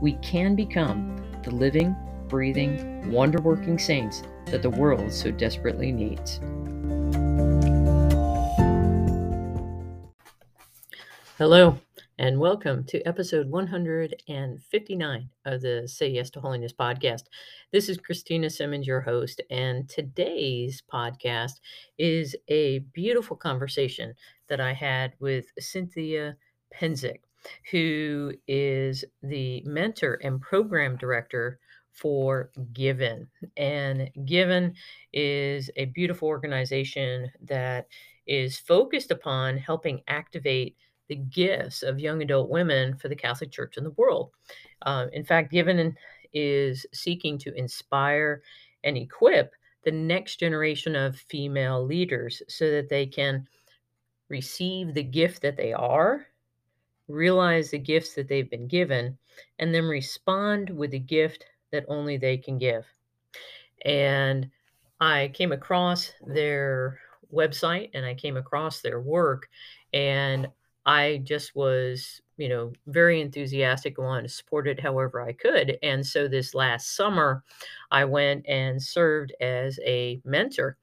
we can become the living, breathing, wonder working saints that the world so desperately needs. Hello, and welcome to episode 159 of the Say Yes to Holiness podcast. This is Christina Simmons, your host, and today's podcast is a beautiful conversation that I had with Cynthia Psencik who is the mentor and program director for Given. And Given is a beautiful organization that is focused upon helping activate the gifts of young adult women for the Catholic Church in the world. Uh, in fact, Given is seeking to inspire and equip the next generation of female leaders so that they can receive the gift that they are realize the gifts that they've been given, and then respond with a gift that only they can give. And I came across their website and I came across their work, and I just was, you know, very enthusiastic, wanted to support it however I could. And so this last summer, I went and served as a mentor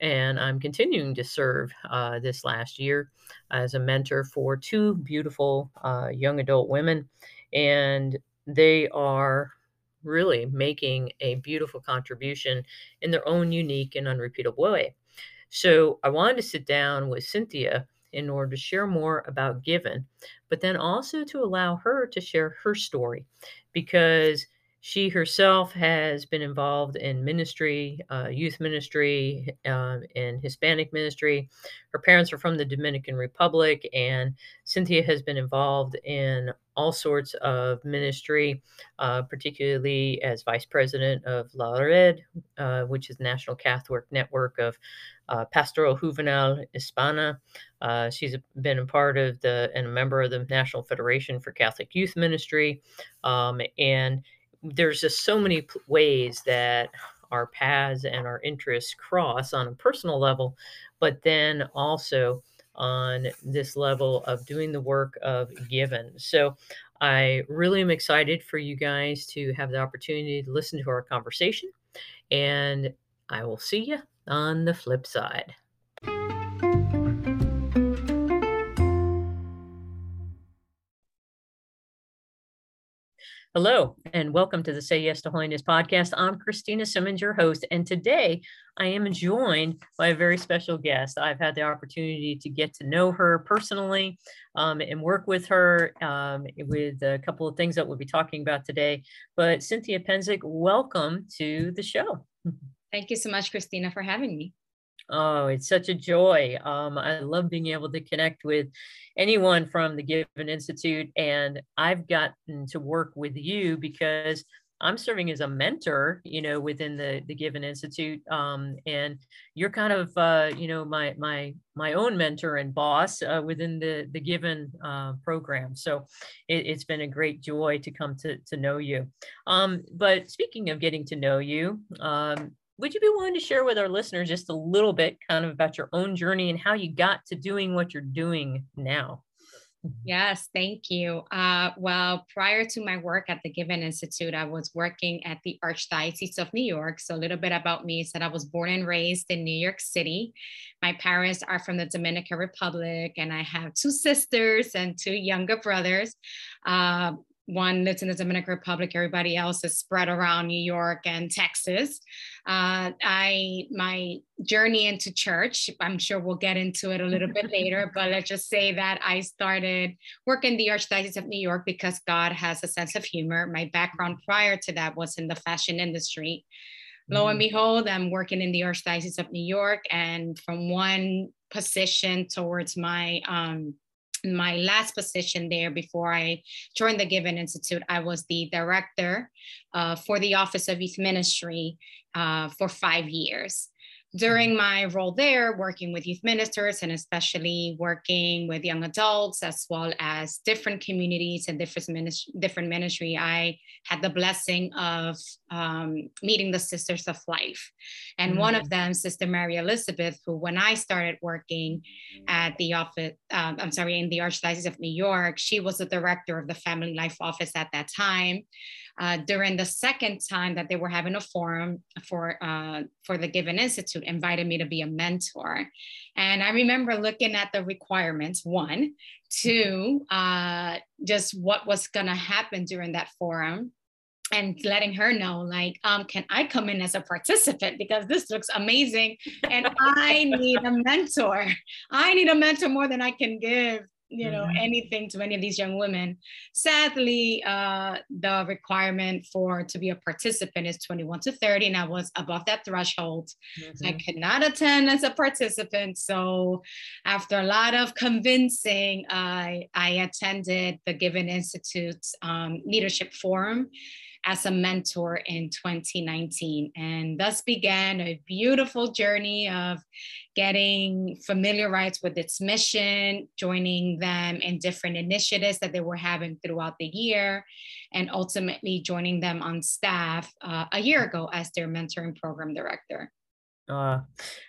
and I'm continuing to serve uh, this last year as a mentor for two beautiful uh, young adult women. And they are really making a beautiful contribution in their own unique and unrepeatable way. So I wanted to sit down with Cynthia in order to share more about Given, but then also to allow her to share her story because she herself has been involved in ministry, uh, youth ministry, and Hispanic ministry. Her parents are from the Dominican Republic, and Cynthia has been involved in all sorts of ministry, uh, particularly as vice president of La Red, uh, which is National Catholic Network of uh, Pastoral Juvenil Hispana. Uh, she's been a part of the and a member of the National Federation for Catholic Youth Ministry, um, and there's just so many ways that our paths and our interests cross on a personal level, but then also on this level of doing the work of given. So I really am excited for you guys to have the opportunity to listen to our conversation, and I will see you on the flip side. Hello, and welcome to the Say Yes to Holiness podcast. I'm Christina Simmons, your host, and today I am joined by a very special guest. I've had the opportunity to get to know her personally um, and work with her um, with a couple of things that we'll be talking about today. But Cynthia Psencik, welcome to the show. Thank you so much, Christina, for having me. Oh, it's such a joy. Um, I love being able to connect with anyone from the Given Institute. And I've gotten to work with you because I'm serving as a mentor, you know, within the the Given Institute, um, and you're kind of, uh, you know, my my my own mentor and boss uh, within the the Given uh, program. So it, has been a great joy to come to to know you. Um, but speaking of getting to know you, um, would you be willing to share with our listeners just a little bit kind of about your own journey and how you got to doing what you're doing now? Yes, thank you. Uh, well, prior to my work at the Given Institute, I was working at the Archdiocese of New York. So, a little bit about me is that I was born and raised in New York City. My parents are from the Dominican Republic, and I have two sisters and two younger brothers. Uh, one lives in the Dominican Republic, everybody else is spread around New York and Texas. Uh, I my journey into church, I'm sure we'll get into it a little bit later, but let's just say that I started working in the Archdiocese of New York because God has a sense of humor. My background prior to that was in the fashion industry. Lo and mm-hmm. behold, I'm working in the Archdiocese of New York, and from one position towards my um, my last position there before I joined the Given Institute, I was the director uh, for the Office of Youth Ministry uh, for five years during my role there, working with youth ministers and especially working with young adults as well as different communities and different ministry, different ministry, I had the blessing of um, meeting the Sisters of Life. And mm-hmm. one of mm. them, Sister Mary Elizabeth, who when I started working at the office, um, I'm sorry, in the Archdiocese of New York, she was the director of the Family Life Office at that time uh, during the second time that they were having a forum for uh, for the Given Institute, invited me to be a mentor. And I remember looking at the requirements. One, two, uh, just what was going to happen during that forum and letting her know like um, can i come in as a participant because this looks amazing and i need a mentor i need a mentor more than i can give you know mm-hmm. anything to any of these young women sadly uh, the requirement for to be a participant is 21 to 30 and i was above that threshold mm-hmm. i could not attend as a participant so after a lot of convincing i i attended the given institute's um, leadership forum as a mentor in 2019. And thus began a beautiful journey of getting familiarized with its mission, joining them in different initiatives that they were having throughout the year, and ultimately joining them on staff uh, a year ago as their mentoring program director. Uh,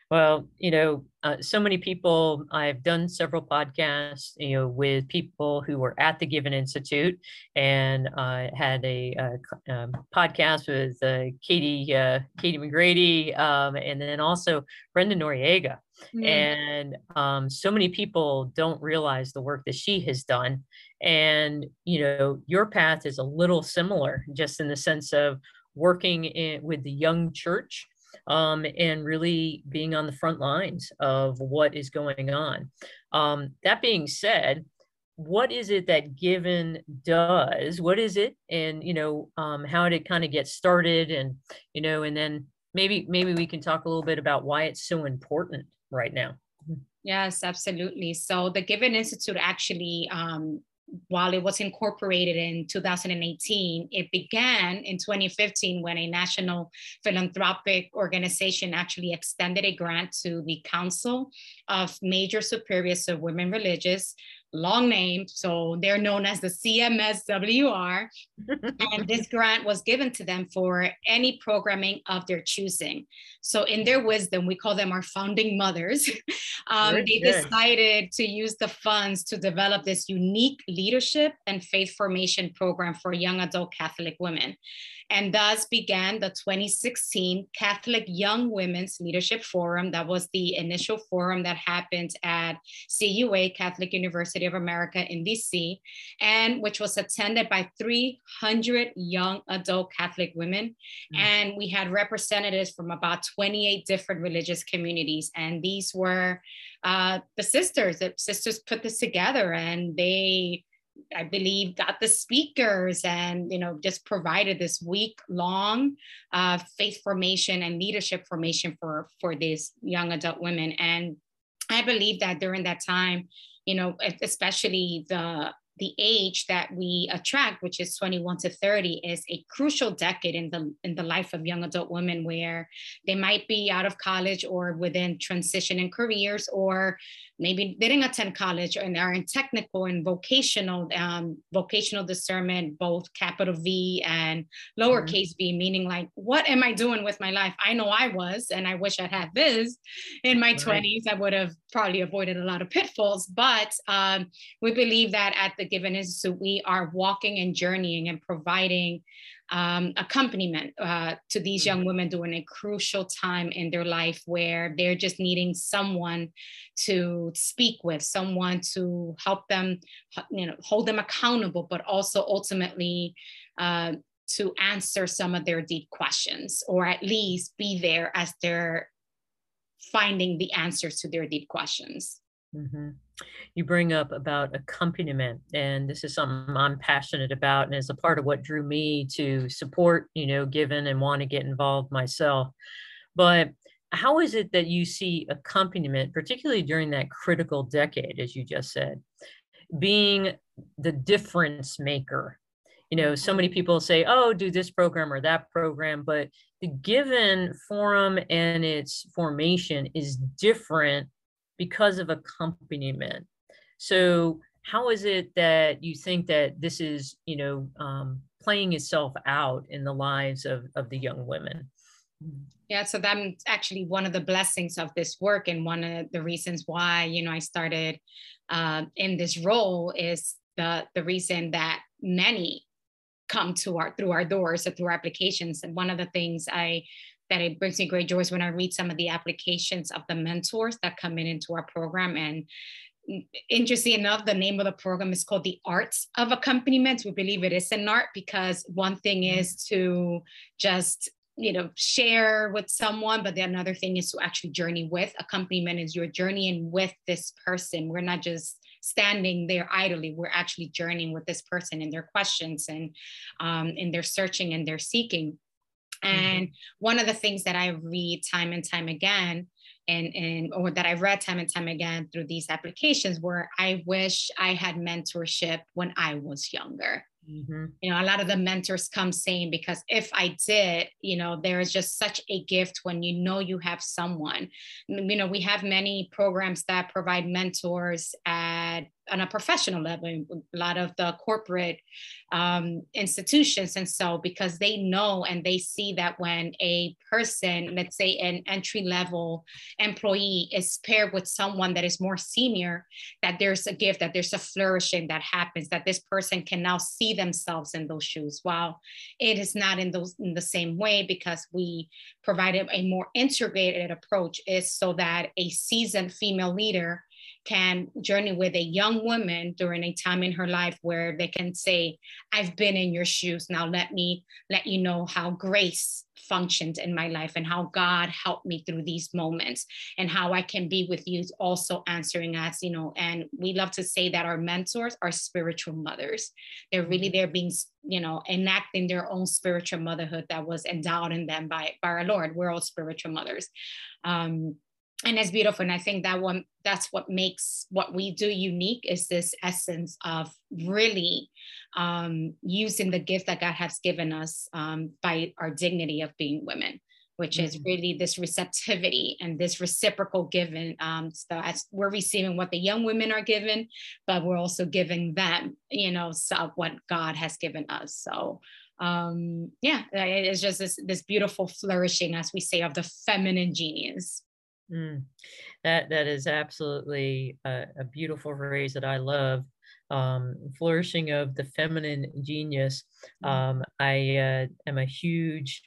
well, you know, uh, so many people, I've done several podcasts, you know, with people who were at the Given Institute and I uh, had a, a, uh, um, podcast with uh, Katie, uh, Katie McGrady, um, and then also Brenda Noriega. Mm. And um, so many people don't realize the work that she has done. And, you know, your path is a little similar, just in the sense of working in, with the young church um, and really being on the front lines of what is going on. Um, that being said, what is it that Given does? What is it, and you know, um, how did it kind of get started, and you know, and then maybe maybe we can talk a little bit about why it's so important right now. Yes, absolutely. So the Given Institute actually um, while it was incorporated in 2018, it began in 2015 when a national philanthropic organization actually extended a grant to the Council of Major Superiors of Women Religious long name. So they're known as the CMSWR. and this grant was given to them for any programming of their choosing. So, in their wisdom, we call them our founding mothers. um, they good. decided to use the funds to develop this unique leadership and faith formation program for young adult Catholic women and thus began the 2016 Catholic Young Women's Leadership Forum. That was the initial forum that happened at CUA, Catholic University of America in DC, and which was attended by 300 young adult Catholic women. Mm-hmm. And we had representatives from about 28 different religious communities. And these were uh, the sisters, the sisters put this together and they I believe, got the speakers and, you know, just provided this week long uh, faith formation and leadership formation for, for these young adult women. And I believe that during that time, you know, especially the the age that we attract, which is 21 to 30, is a crucial decade in the in the life of young adult women where they might be out of college or within transition in careers, or maybe they didn't attend college and are in technical and vocational um, vocational discernment, both capital V and lowercase mm-hmm. v, meaning like, what am I doing with my life? I know I was, and I wish I'd had this in my right. 20s. I would have probably avoided a lot of pitfalls, but um, we believe that at the Given Institute, we are walking and journeying and providing um, accompaniment uh, to these young women during a crucial time in their life where they're just needing someone to speak with, someone to help them, you know, hold them accountable, but also ultimately uh, to answer some of their deep questions, or at least be there as they're finding the answers to their deep questions. Mm-hmm. You bring up about accompaniment, and this is something I'm passionate about, and is a part of what drew me to support, you know, given and want to get involved myself. But how is it that you see accompaniment, particularly during that critical decade, as you just said? being the difference maker you know so many people say oh do this program or that program but the given forum and its formation is different because of accompaniment so how is it that you think that this is you know um, playing itself out in the lives of, of the young women yeah so that's actually one of the blessings of this work and one of the reasons why you know i started uh, in this role is the the reason that many come to our through our doors or through our applications. And one of the things I that it brings me great joy is when I read some of the applications of the mentors that come in into our program. And interesting enough, the name of the program is called the Arts of Accompaniment. We believe it is an art because one thing mm-hmm. is to just you know share with someone but the another thing is to actually journey with accompaniment is your journeying with this person we're not just standing there idly. We're actually journeying with this person in their questions and um, in their searching and their seeking. Mm-hmm. And mm-hmm. one of the things that I read time and time again, and, and or that I read time and time again through these applications, where I wish I had mentorship when I was younger. Mm-hmm. You know, a lot of the mentors come saying, because if I did, you know, there is just such a gift when you know you have someone. You know, we have many programs that provide mentors at on a professional level, a lot of the corporate um, institutions. And so, because they know and they see that when a person, let's say an entry level employee, is paired with someone that is more senior, that there's a gift, that there's a flourishing that happens, that this person can now see themselves in those shoes. While it is not in those in the same way because we provided a more integrated approach, is so that a seasoned female leader can journey with a young woman during a time in her life where they can say, I've been in your shoes. Now let me let you know how grace functions in my life and how God helped me through these moments and how I can be with you also answering us, you know, and we love to say that our mentors are spiritual mothers. They're really mm-hmm. there being, you know, enacting their own spiritual motherhood that was endowed in them by, by our Lord. We're all spiritual mothers. Um, and it's beautiful. And i think that one that's what makes what we do unique is this essence of really um, using the gift that god has given us um, by our dignity of being women which mm-hmm. is really this receptivity and this reciprocal giving um, so as we're receiving what the young women are given but we're also giving them you know so what god has given us. So um yeah it's just this this beautiful flourishing as we say of the feminine genius Mm, that that is absolutely a, a, beautiful phrase that I love. Um, flourishing of the feminine genius. Mm. Um, I uh, am a huge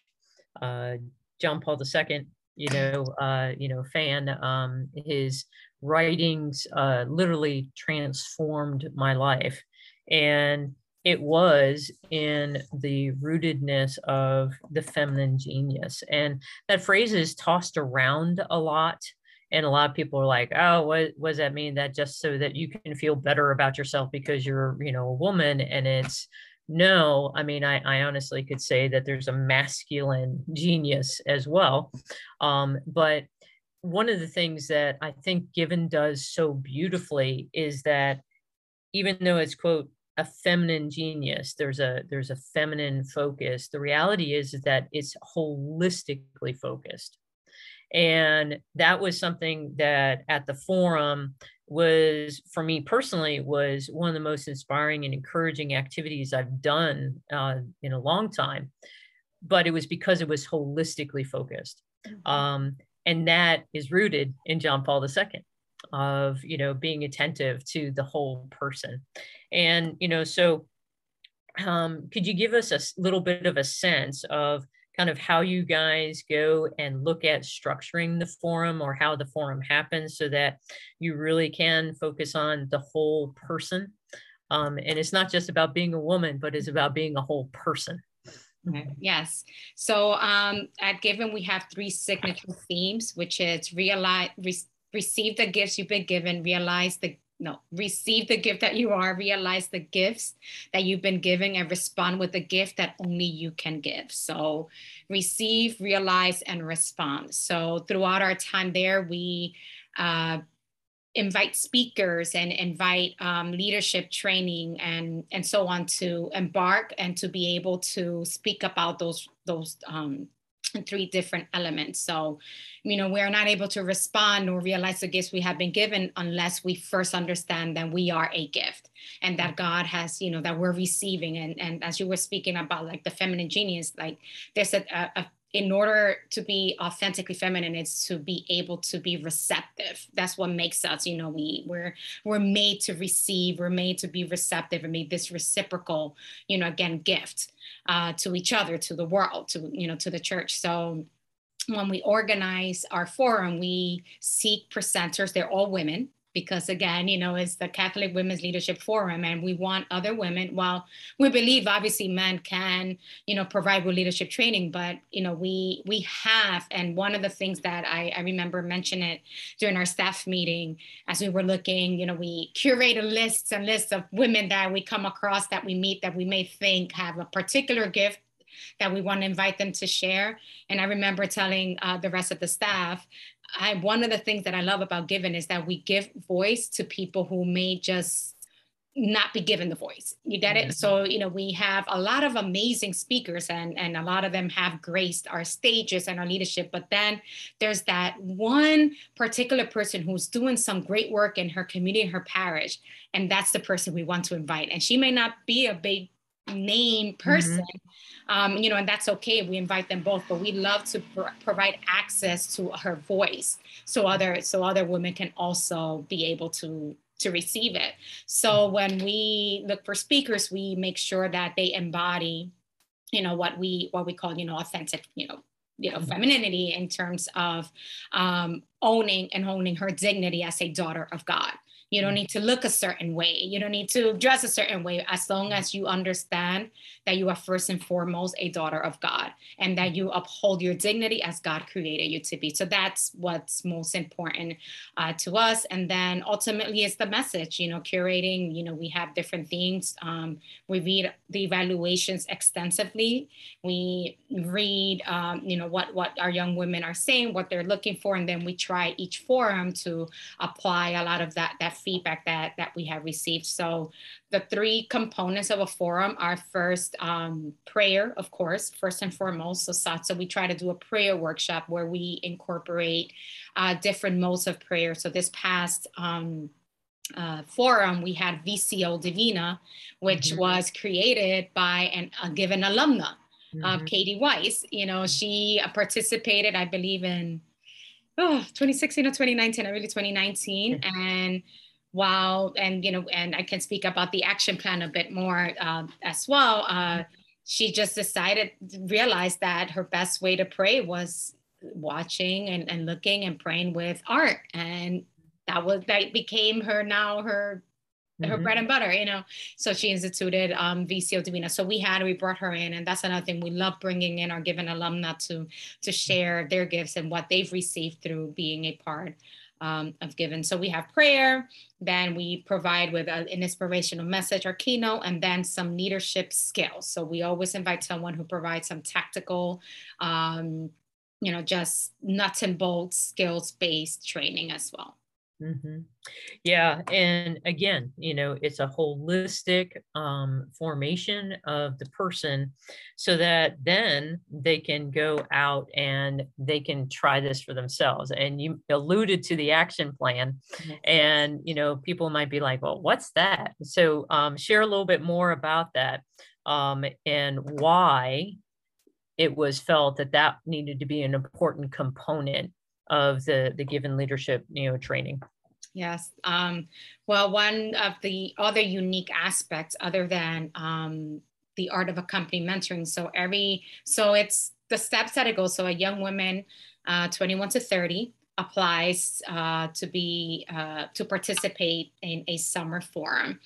uh, John Paul II, you know, uh, you know, fan. Um, his writings uh, literally transformed my life, and it was in the rootedness of the feminine genius. And that phrase is tossed around a lot. And a lot of people are like, oh, what, what does that mean? That just so that you can feel better about yourself because you're, you know, a woman. And it's no, I mean, I, I honestly could say that there's a masculine genius as well. Um, but one of the things that I think Given does so beautifully is that even though it's quote a feminine genius there's a there's a feminine focus. The reality is, is that it's holistically focused. And that was something that at the forum was for me personally was one of the most inspiring and encouraging activities i've done uh, in a long time. But it was because it was holistically focused. Mm-hmm. um, and that is rooted in john paul ii of you know being attentive to the whole person and you know so um, could you give us a little bit of a sense of kind of how you guys go and look at structuring the forum or how the forum happens so that you really can focus on the whole person um, and it's not just about being a woman but it's about being a whole person Okay. Yes. So um, at Given, we have three signature themes, which is realize, receive the gifts you've been given, realize the no, receive the gift that you are, realize the gifts that you've been given, and respond with the gift that only you can give. So, receive, realize, and respond. So, throughout our time there, we uh, invite speakers and invite um, leadership training and and so on to embark and to be able to speak about those those um, three different elements. So, you know, we're not able to respond or realize the gifts we have been given unless we first understand that we are a gift and that God has, you know, that we're receiving. And and as you were speaking about like the feminine genius, like there's a, a in order to be authentically feminine it's to be able to be receptive. That's what makes us you know we we're we're made to receive we're made to be receptive and made this reciprocal you know again gift uh, to each other to the world to you know to the church. So when we organize our forum we seek presenters. They're all women because again you know it's the catholic women's leadership forum and we want other women while we believe obviously men can you know provide with leadership training but you know we we have and one of the things that i, I remember mentioning it during our staff meeting as we were looking you know we curated lists and lists of women that we come across that we meet that we may think have a particular gift that we want to invite them to share. And I remember telling uh, the rest of the staff, I one of the things that I love about Given is that we give voice to people who may just not be given the voice. You get it? Mm-hmm. So, you know, we have a lot of amazing speakers and and a lot of them have graced our stages and our leadership, but then there's that one particular person who's doing some great work in her community, her parish, and that's the person we want to invite. And she may not be a big name mm-hmm. person, mm-hmm um, you know, and that's okay. We invite them both, but we love to provide access to her voice so other so other women can also be able to to receive it. So when we look for speakers, we make sure that they embody, you know, what we what we call, you know, authentic, you know, you know, femininity in terms of um, owning and owning her dignity as a daughter of God. You don't need to look a certain way. You don't need to dress a certain way as long as you understand that you are first and foremost a daughter of God and that you uphold your dignity as God created you to be. So that's what's most important uh, to us. And then ultimately, it's the message, you know, curating, you know, we have different themes. Um, we read the evaluations extensively. We read, um, you know, what, what our young women are saying, what they're looking for. And then we try each forum to apply a lot of that, that feedback that that we have received. So the three components of a forum are first um, prayer, of course, first and foremost. So SATSA, we try to do a prayer workshop where we incorporate uh, different modes of prayer. So this past um, uh, forum, we had Visio Divina, which mm-hmm. was created by an, a given alumna, mm-hmm. uh, Katie Weiss. You know, she participated, I believe, in oh, 2016 or 2019, I really 2019. And while and you know and i can speak about the action plan a bit more uh, as well uh, she just decided realized that her best way to pray was watching and, and looking and praying with art and that was that became her now her her mm-hmm. bread and butter, you know. So she instituted um, Visio Divina. So we had, we brought her in, and that's another thing. We love bringing in our given alumna to to share their gifts and what they've received through being a part um, of given. So we have prayer, then we provide with a, an inspirational message or keynote, and then some leadership skills. So we always invite someone who provides some tactical, um, you know, just nuts and bolts skills based training as well. Mm-hmm. Yeah. And again, you know, it's a holistic um, formation of the person so that then they can go out and they can try this for themselves. And you alluded to the action plan. Mm-hmm. And, you know, people might be like, well, what's that? So um, share a little bit more about that um, and why it was felt that that needed to be an important component of the the given leadership you know training yes um, well one of the other unique aspects other than um, the art of accompanying mentoring so every so it's the steps that it goes so a young woman uh, 21 to 30 applies uh, to be uh, to participate in a summer forum.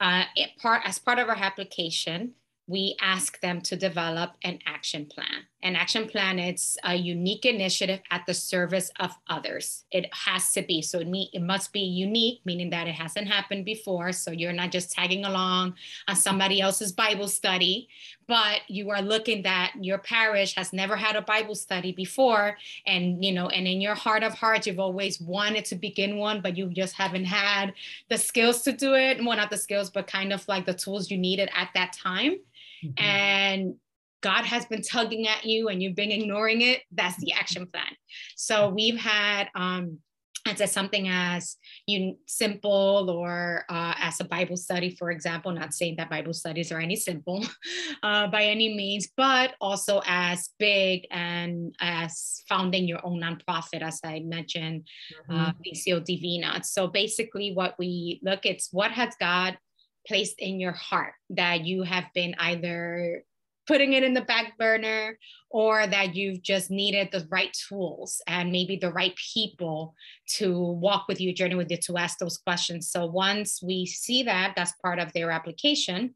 Uh, it part as part of our application we ask them to develop an action plan an action plan it's a unique initiative at the service of others. It has to be. So it, me, it must be unique meaning that it hasn't happened before. So you're not just tagging along on somebody else's bible study but you are looking that your parish has never had a bible study before. And you know and in your heart of hearts you've always wanted to begin one but you just haven't had the skills to do it. Well not the skills but kind of like the tools you needed at that time. Mm-hmm. and God has been tugging at you and you've been ignoring it, that's the action plan. So we've had um, it's something as you simple or uh, as a Bible study, for example, not saying that Bible studies are any simple uh, by any means, but also as big and as founding your own nonprofit, as I mentioned, uh, mm-hmm. uh, Divina. So basically, what we look it's what has God placed in your heart that you have been either putting it in the back burner or that you've just needed the right tools and maybe the right people to walk with you journey with you to ask those questions. So once we see that that's part of their application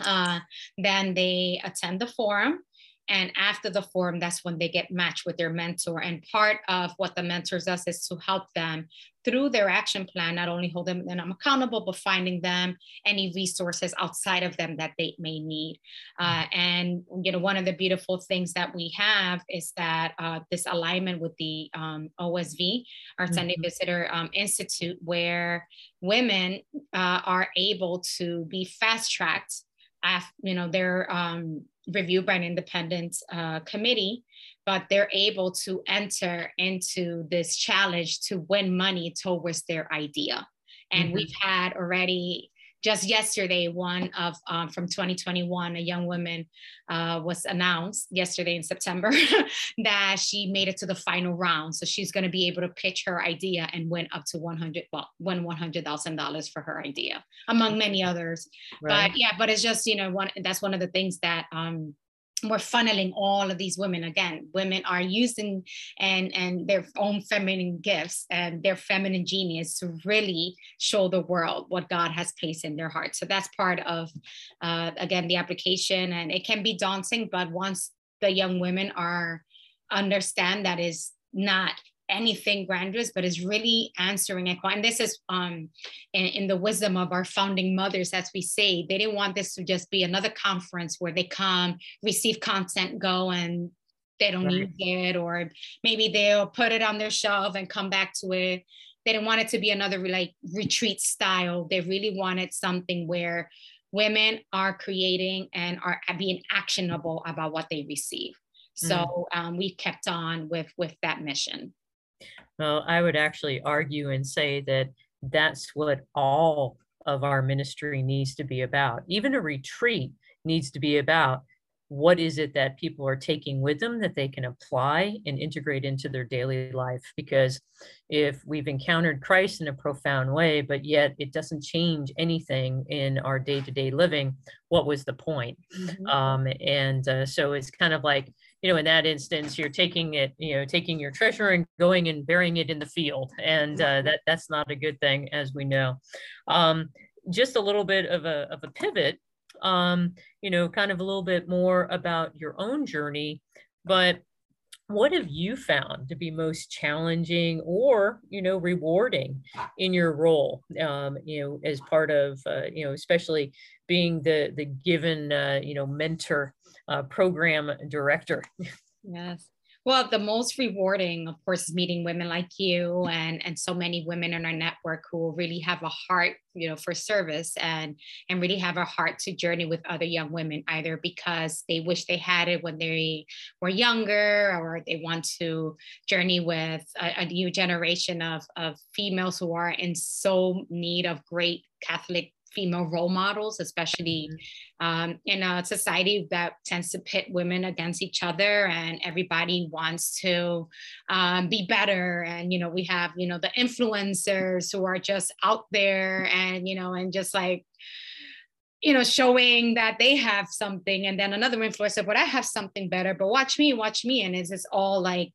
uh, then they attend the forum and after the forum, that's when they get matched with their mentor. And part of what the mentor does is to help them through their action plan, not only hold them them accountable, but finding them any resources outside of them that they may need. Uh, and you know, one of the beautiful things that we have is that uh, this alignment with the um, OSV, our Sunday mm-hmm. Visitor um, Institute, where women uh, are able to be fast tracked. After, You know, they're um, reviewed by an independent uh, committee, but they're able to enter into this challenge to win money towards their idea. And mm-hmm. we've had already just yesterday, one of um, from 2021, a young woman uh, was announced yesterday in September that she made it to the final round. So she's going to be able to pitch her idea and win up to 100, well, win $100,000 for her idea, among many others. Right. But yeah, but it's just, you know, one, that's one of the things that um, we're funneling all of these women again. Women are using and and their own feminine gifts and their feminine genius to really show the world what god has placed in their heart so that's part of uh, again the application. And it can be daunting but once the young women are understand that is not anything grandiose, but is really answering a And this is um, in, in, the wisdom of our founding mothers, as we say, they didn't want this to just be another conference where they come, receive content, go, and they don't right. need it, or maybe they'll put it on their shelf and come back to it. They didn't want it to be another like retreat style. They really wanted something where women are creating and are being actionable about what they receive. So mm. um, we kept on with with that mission. Well, I would actually argue and say that that's what all of our ministry needs to be about. Even a retreat needs to be about what is it that people are taking with them that they can apply and integrate into their daily life because if we've encountered christ in a profound way but yet it doesn't change anything in our day-to-day living what was the point mm-hmm. um, and uh, so it's kind of like you know, in that instance, you're taking it, you know, taking your treasure and going and burying it in the field, and uh, that that's not a good thing, as we know. Um, just a little bit of a of a pivot, um, you know, kind of a little bit more about your own journey, but what have you found to be most challenging or you know rewarding in your role um, you know as part of uh, you know especially being the the given uh, you know mentor uh, program director. Yes. Well, the most rewarding, of course, is meeting women like you and and so many women in our network who really have a heart, you know, for service and and really have a heart to journey with other young women, either because they wish they had it when they were younger, or they want to journey with a, a new generation of of females who are in so need of great Catholic female role models, especially mm-hmm. um, in a society that tends to pit women against each other and everybody wants to um, be better. And, you know, we have, you know, the influencers who are just out there and, you know, and just like, you know, showing that they have something, and then another influencer, but I have something better. But watch me, watch me, and it's just all like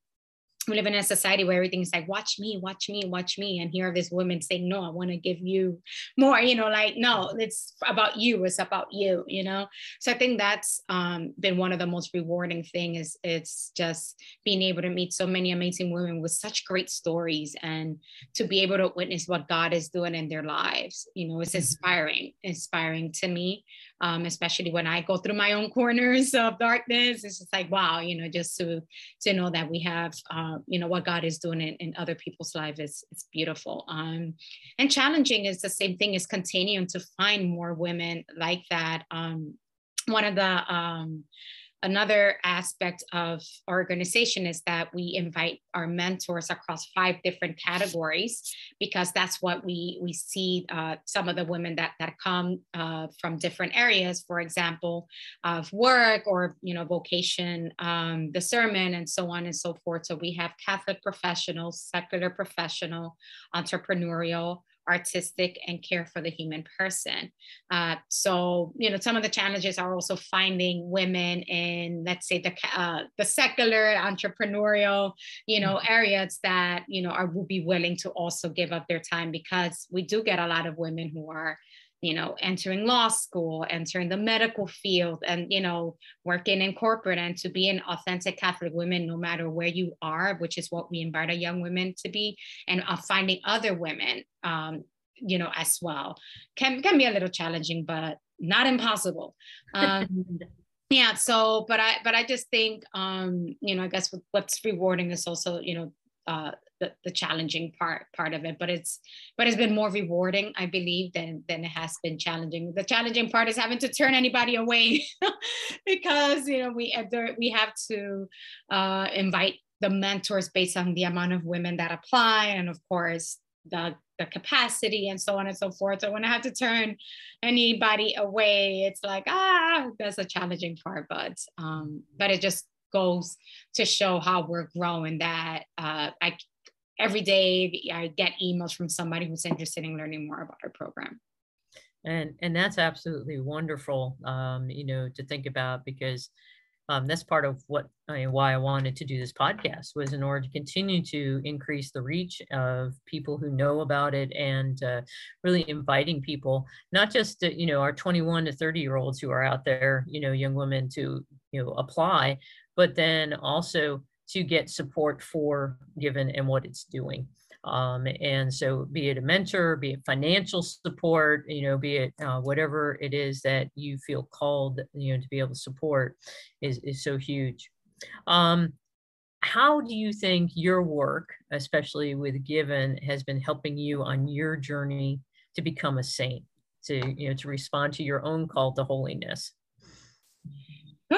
we live in a society where everything's like watch me watch me watch me and here are these women saying no i want to give you more you know like no it's about you it's about you you know? So i think that's um, been one of the most rewarding thing is it's just being able to meet so many amazing women with such great stories and to be able to witness what god is doing in their lives you know? It's mm-hmm. inspiring inspiring to me um, especially when I go through my own corners of darkness. It's just like, wow, you know, just to to know that we have, uh, you know, what God is doing in, in other people's lives is it's beautiful. Um, and challenging is the same thing as continuing to find more women like that. Um, one of the um, Another aspect of our organization is that we invite our mentors across five different categories because that's what we we see uh, some of the women that that come uh, from different areas, for example, of work or you know vocation, um, the sermon, and so on and so forth. So we have Catholic professionals, secular professional, entrepreneurial, artistic and care for the human person. Uh, so, you know, some of the challenges are also finding women in, let's say, the uh, the secular entrepreneurial, you know, mm-hmm. areas that you know are will be willing to also give up their time because we do get a lot of women who are you know entering law school entering the medical field and you know working in corporate and to be an authentic catholic woman, no matter where you are which is what we invite our young women to be and uh, finding other women um, you know as well. Can can be a little challenging but not impossible. Um, yeah so but i but i just think um you know i guess what's rewarding is also you know uh the, the challenging part part of it but it's but it's been more rewarding i believe than than it has been challenging the challenging part is having to turn anybody away because you know we we have to uh, invite the mentors based on the amount of women that apply and of course the the capacity and so on and so forth. So when I have to turn anybody away, it's like ah, that's a challenging part. But um, but it just goes to show how we're growing. That uh, I every day I get emails from somebody who's interested in learning more about our program. And and that's absolutely wonderful, um, you know, to think about because um, that's part of what I mean, why I wanted to do this podcast was in order to continue to increase the reach of people who know about it and uh, really inviting people, not just uh, you know our 21 to 30 year olds who are out there, you know, young women to you know apply, but then also to get support for given and what it's doing. Um, and so be it a mentor, be it financial support, you know, be it uh, whatever it is that you feel called, you know, to be able to support is, is so huge. Um, how do you think your work, especially with Given, has been helping you on your journey to become a saint, to, you know, to respond to your own call to holiness?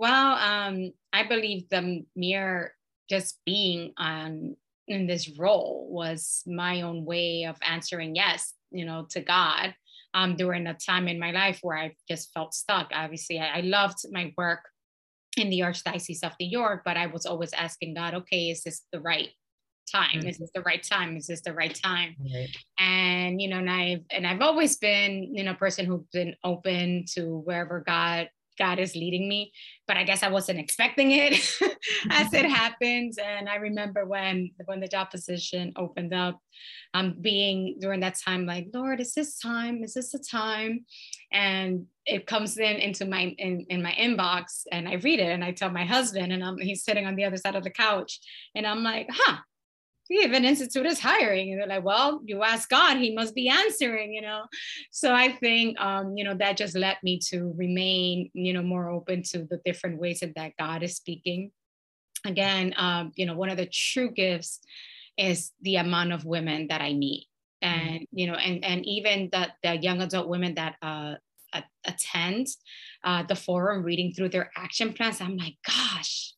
Well, um, I believe the mere just being on in this role was my own way of answering yes, you know, to God um, during a time in my life where I just felt stuck. Obviously, I, I loved my work in the Archdiocese of New York, but I was always asking God, okay, is this the right time? Mm-hmm. Is this the right time? Is this the right time? Right. And you know, and I've and I've always been, you know, a person who's been open to wherever God God is leading me. But I guess I wasn't expecting it as it happens. And I remember when when the job position opened up, I'm um, being during that time like, Lord, is this time? Is this the time? And it comes in into my in, in my inbox and I read it and I tell my husband and I'm, he's sitting on the other side of the couch and I'm like, huh, Given Institute is hiring. And they're like, well, you ask God, he must be answering, you know? So I think, um, you know, that just led me to remain, you know, more open to the different ways that, that God is speaking. Again, um, you know, one of the true gifts is the amount of women that I meet. Mm-hmm. And, you know, and, and even the, the young adult women that uh, attend uh, the forum reading through their action plans, I'm like, gosh,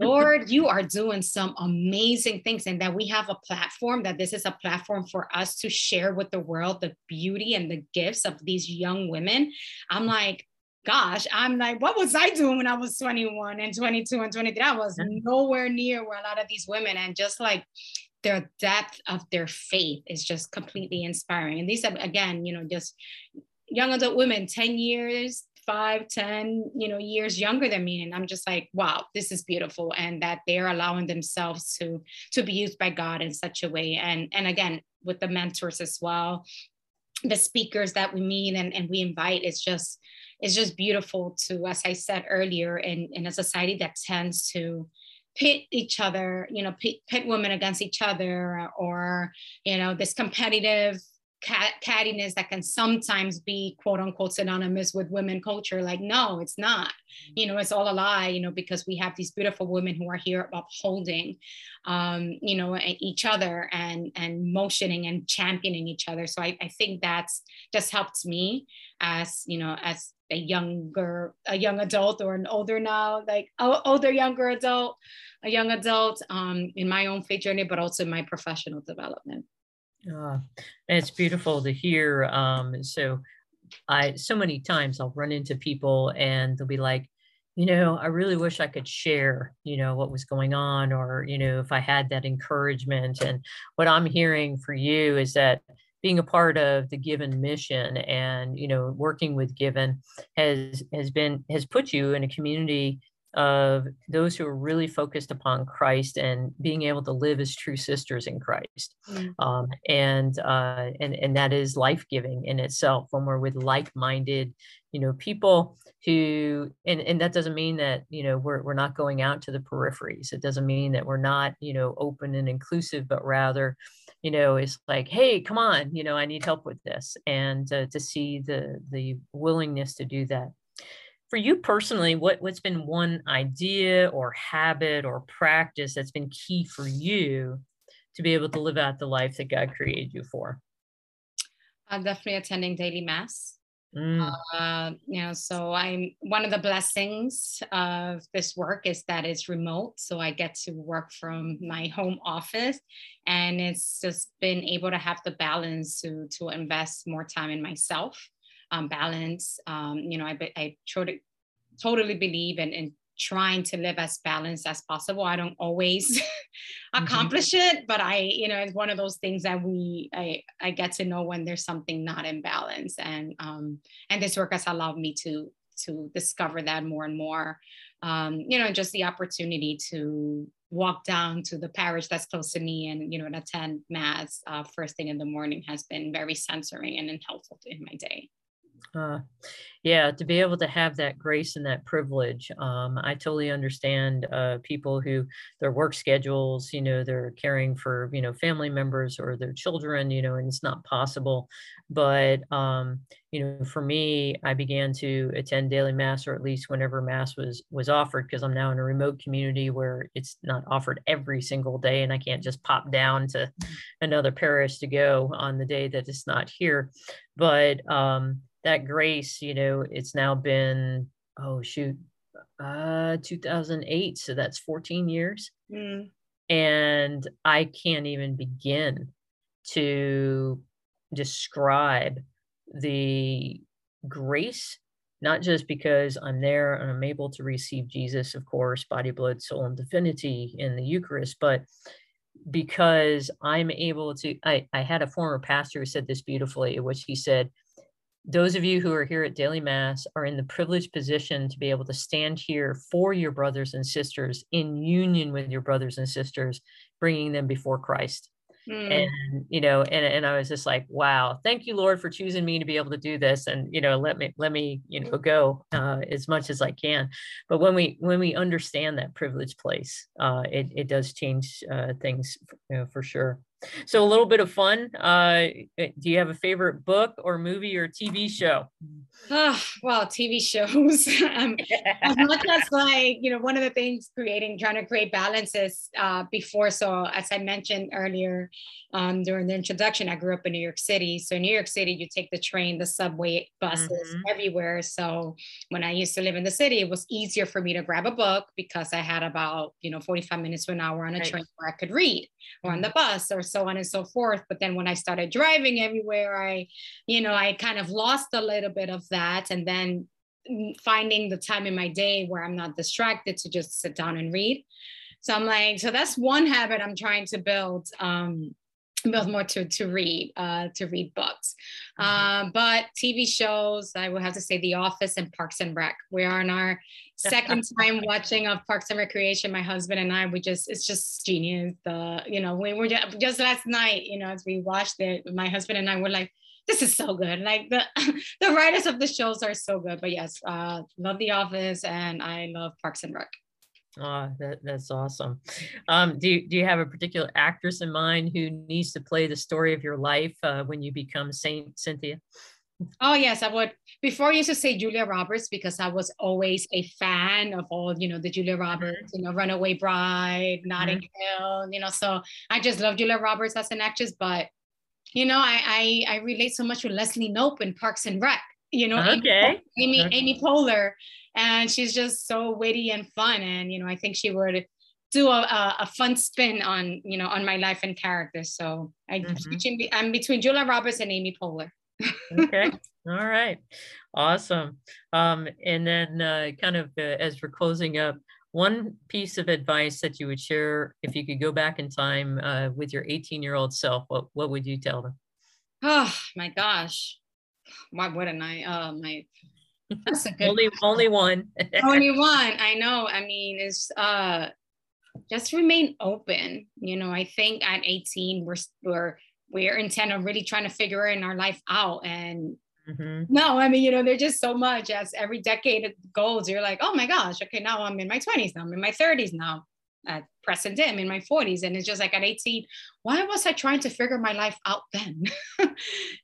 Lord, you are doing some amazing things, and that we have a platform, that this is a platform for us to share with the world the beauty and the gifts of these young women. I'm like, gosh, I'm like, what was I doing when I was 21 and 22 and 23? I was nowhere near where a lot of these women, and just like their depth of their faith is just completely inspiring. And these are, again, you know, just young adult women, 10 years, five, ten, you know, years younger than me. And I'm just like, wow, this is beautiful. And that they're allowing themselves to to be used by God in such a way. And and again, with the mentors as well, the speakers that we meet and, and we invite, it's just it's just beautiful to, as I said earlier, in, in a society that tends to pit each other, you know, pit, pit women against each other, or you know, this competitive cat, cattiness that can sometimes be quote unquote synonymous with women culture like no it's not. You know it's all a lie you know because we have these beautiful women who are here upholding um, you know each other and and motioning and championing each other. So I, I think that's just helped me as you know as a younger a young adult or an older now like older younger adult a young adult um, in my own faith journey but also in my professional development uh, it's beautiful to hear. Um, so I so many times I'll run into people and they'll be like, you know, I really wish I could share, you know, what was going on, or you know, if I had that encouragement. And what I'm hearing for you is that being a part of the given mission and you know working with given has has been has put you in a community of those who are really focused upon Christ and being able to live as true sisters in Christ, mm. um, and uh, and and that is life giving in itself. When we're with like minded, you know, people who and and that doesn't mean that you know we're we're not going out to the peripheries. It doesn't mean that we're not you know open and inclusive, but rather you know it's like hey come on you know i need help with this and uh, to see the the willingness to do that for you personally, what, what's been one idea or habit or practice that's been key for you to be able to live out the life that God created you for? I'm definitely attending daily mass. Mm. Uh, you know, so I'm one of the blessings of this work is that it's remote. So I get to work from my home office and it's just been able to have the balance to, to invest more time in myself um, balance. Um, you know, I, I totally, totally believe in, in trying to live as balanced as possible. I don't always mm-hmm. accomplish mm-hmm. it, but I, you know, it's one of those things that we, I, I get to know when there's something not in balance, and um, and this work has allowed me to to discover that more and more. Um, you know, just the opportunity to walk down to the parish that's close to me and you know and attend mass uh, first thing in the morning has been very centering and helpful in my day uh, yeah, to be able to have that grace and that privilege. Um, I totally understand uh, people who their work schedules, you know, they're caring for, you know, family members or their children, you know, and it's not possible. But, um, you know, for me, I began to attend daily mass or at least whenever mass was was offered because I'm now in a remote community where it's not offered every single day and I can't just pop down to mm. another parish to go on the day that it's not here. But um, that grace, you know, it's now been, oh, shoot, uh, 2008. So that's 14 years. Mm. And I can't even begin to describe the grace, not just because I'm there and I'm able to receive Jesus, of course, body, blood, soul, and divinity in the Eucharist, but because I'm able to, I, I had a former pastor who said this beautifully, which he said, those of you who are here at Daily Mass are in the privileged position to be able to stand here for your brothers and sisters in union with your brothers and sisters, bringing them before Christ. Mm. And you know, and, and I was just like, wow, thank you, Lord, for choosing me to be able to do this, and you know, let me let me you know go uh, as much as I can. But when we when we understand that privileged place, uh, it it does change uh, things you know, for sure. So a little bit of fun. Uh, eh, do you have a favorite book or movie or TV show? Oh, well, TV shows. um, as much as like, you know, one of the things creating, trying to create balances uh, before. So as I mentioned earlier um, during the introduction, I grew up in New York City. So New York City, you take the train, the subway, buses mm-hmm. everywhere. So when I used to live in the city, it was easier for me to grab a book because I had about, you know, 45 minutes to an hour on a right. train where I could read or on the mm-hmm. bus or so on and so forth. But then when I started driving everywhere, I, you know, I kind of lost a little bit of that. And then finding the time in my day where I'm not distracted to just sit down and read. So I'm like, so that's one habit I'm trying to build. Um, was more to to read uh, to read books. Mm-hmm. uh, but tv shows i will have to say the office and parks and rec. We are on our second time watching of parks and recreation. My husband and i we just it's just genius. The you know we were just, just last night you know as we watched it my husband and i were like this is so good. Like the the writers of the shows are so good. But yes uh love the office and i love parks and rec Oh, that, that's awesome. Um, do, you, do you have a particular actress in mind who needs to play the story of your life uh, when you become Saint Cynthia? Oh yes, I would. Before I used to say Julia Roberts because I was always a fan of all, you know, the Julia Roberts, you know, Runaway Bride, Notting mm-hmm. Hill, you know. So I just love Julia Roberts as an actress, but you know, I I, I relate so much with Leslie Knope in Parks and Rec. You know, okay. Amy okay. Amy Poehler and she's just so witty and fun and you know i think she would do a, a, fun spin on you know on my life and character so I, mm-hmm. i'm between julia roberts and amy poehler okay all right awesome um, and then uh, kind of uh, as we're closing up one piece of advice that you would share if you could go back in time uh, with your 18 year old self what, what would you tell them oh my gosh why wouldn't i uh, my that's a good only only one. only one. I know. I mean, it's uh just remain open. You know, I think at 18 we're we're we're intent on really trying to figure in our life out. And mm-hmm. no, I mean, you know, there's just so much as every decade goes, you're like, oh my gosh, okay, now I'm in my 20s, now I'm in my 30s now. At present day, I'm in my 40s. And it's just like at 18, why was I trying to figure my life out then?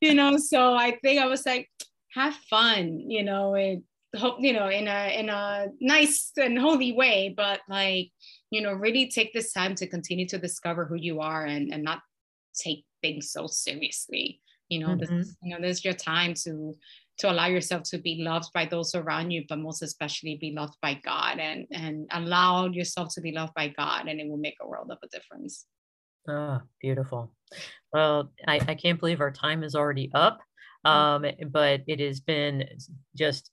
you know, so I think I was like, have fun, you know, and hope, you know, in a in a nice and holy way, but like, you know, really take this time to continue to discover who you are and, and not take things so seriously. You know, mm-hmm. this you know, this is your time to to allow yourself to be loved by those around you, but most especially be loved by God and and allow yourself to be loved by God and it will make a world of a difference. Oh, beautiful. Well, I, I can't believe our time is already up. Mm. um, but it has been just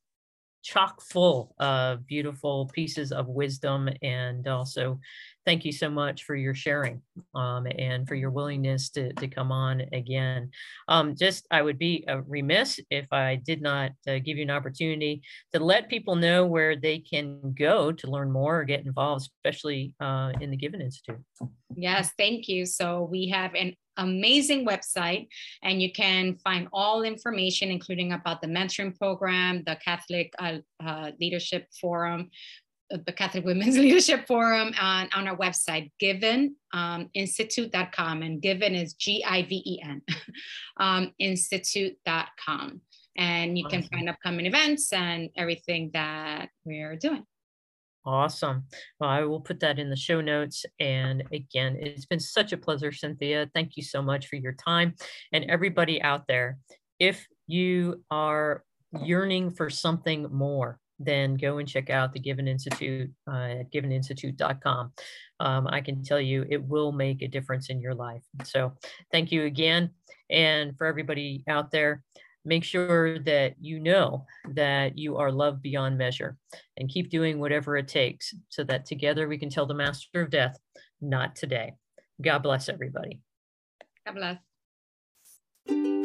chock full of beautiful pieces of wisdom and also thank you so much for your sharing um, and for your willingness to, to come on again. Um, just, I would be uh, remiss if I did not uh, give you an opportunity to let people know where they can go to learn more or get involved, especially uh, in the Given Institute. Yes, thank you. So we have an amazing website and you can find all information including about the mentoring program the catholic uh, uh, leadership forum the Catholic Women's Leadership Forum on, on our website, given um, institute.com. And given is G I V E N, um, institute.com. And you awesome. can find upcoming events and everything that we're doing. Awesome. Well, I will put that in the show notes. And again, it's been such a pleasure, Cynthia. Thank you so much for your time. And everybody out there, if you are yearning for something more, then go and check out the Given Institute uh, at giveninstitute.com. Um, I can tell you it will make a difference in your life. So thank you again. And for everybody out there, make sure that you know that you are loved beyond measure and keep doing whatever it takes so that together we can tell the master of death, not today. God bless everybody. God bless.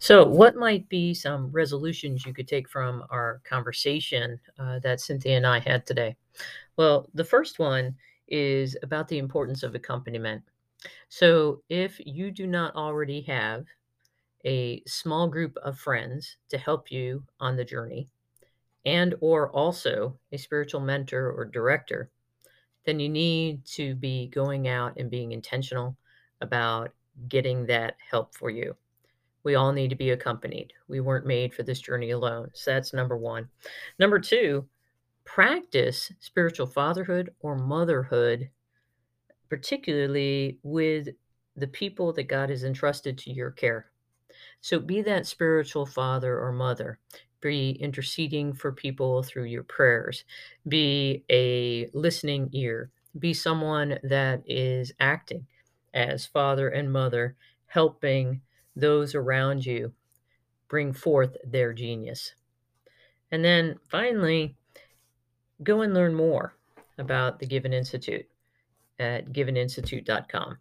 So, what might be some resolutions you could take from our conversation uh, that Cynthia and I had today? Well, the first one is about the importance of accompaniment. So, if you do not already have a small group of friends to help you on the journey and or also a spiritual mentor or director, then you need to be going out and being intentional about getting that help for you we all need to be accompanied. We weren't made for this journey alone. So that's number one. Number two, practice spiritual fatherhood or motherhood, particularly with the people that God has entrusted to your care. So be that spiritual father or mother. Be interceding for people through your prayers. Be a listening ear. Be someone that is acting as father and mother, helping those around you bring forth their genius. And then finally, go and learn more. about the Given Institute at giveninstitute.com.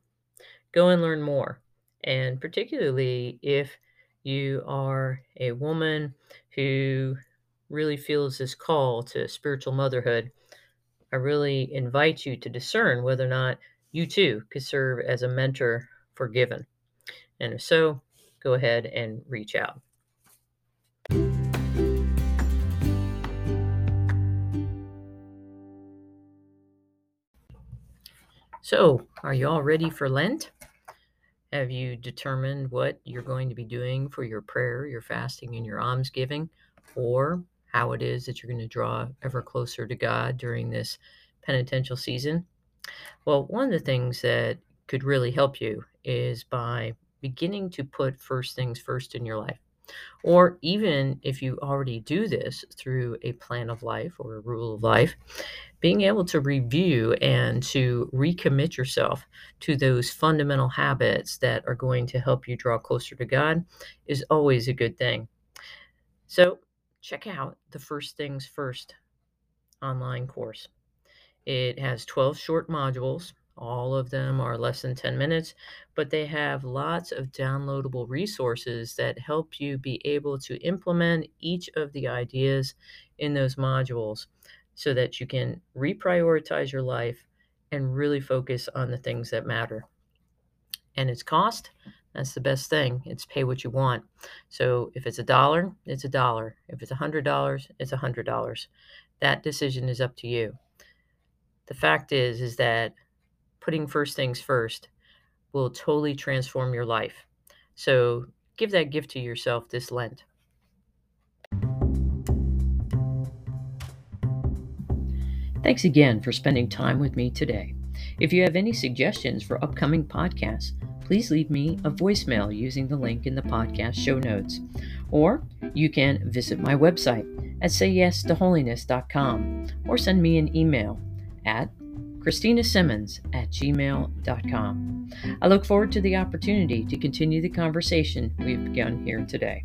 Go and learn more. And particularly if you are a woman who really feels this call to spiritual motherhood, I really invite you to discern whether or not you too could serve as a mentor for Given. And if so, go ahead and reach out. So, are you all ready for Lent? Have you determined what you're going to be doing for your prayer, your fasting, and your almsgiving, or how it is that you're going to draw ever closer to God during this penitential season? Well, one of the things that could really help you is by beginning to put first things first in your life. Or even if you already do this through a plan of life or a rule of life, being able to review and to recommit yourself to those fundamental habits that are going to help you draw closer to God is always a good thing. So, check out the First Things First online course. It has 12 short modules. All of them are less than 10 minutes, but they have lots of downloadable resources that help you be able to implement each of the ideas in those modules so that you can reprioritize your life and really focus on the things that matter. And its cost, that's the best thing. It's pay what you want. So if it's a dollar, it's a dollar. If it's a hundred dollars, it's a hundred dollars. That decision is up to you. The fact is, is that putting first things first will totally transform your life. So give that gift to yourself this Lent. Thanks again for spending time with me today. If you have any suggestions for upcoming podcasts, please leave me a voicemail using the link in the podcast show notes. Or you can visit my website at sayyestoholiness.com or send me an email at christinasimmons at gmail.com. I look forward to the opportunity to continue the conversation we've begun here today.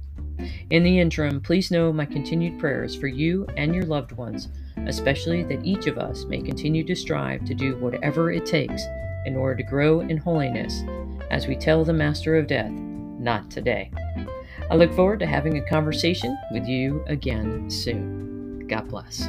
In the interim, please know my continued prayers for you and your loved ones especially that each of us may continue to strive to do whatever it takes in order to grow in holiness as we tell the Master of Death, not today. I look forward to having a conversation with you again soon. God bless.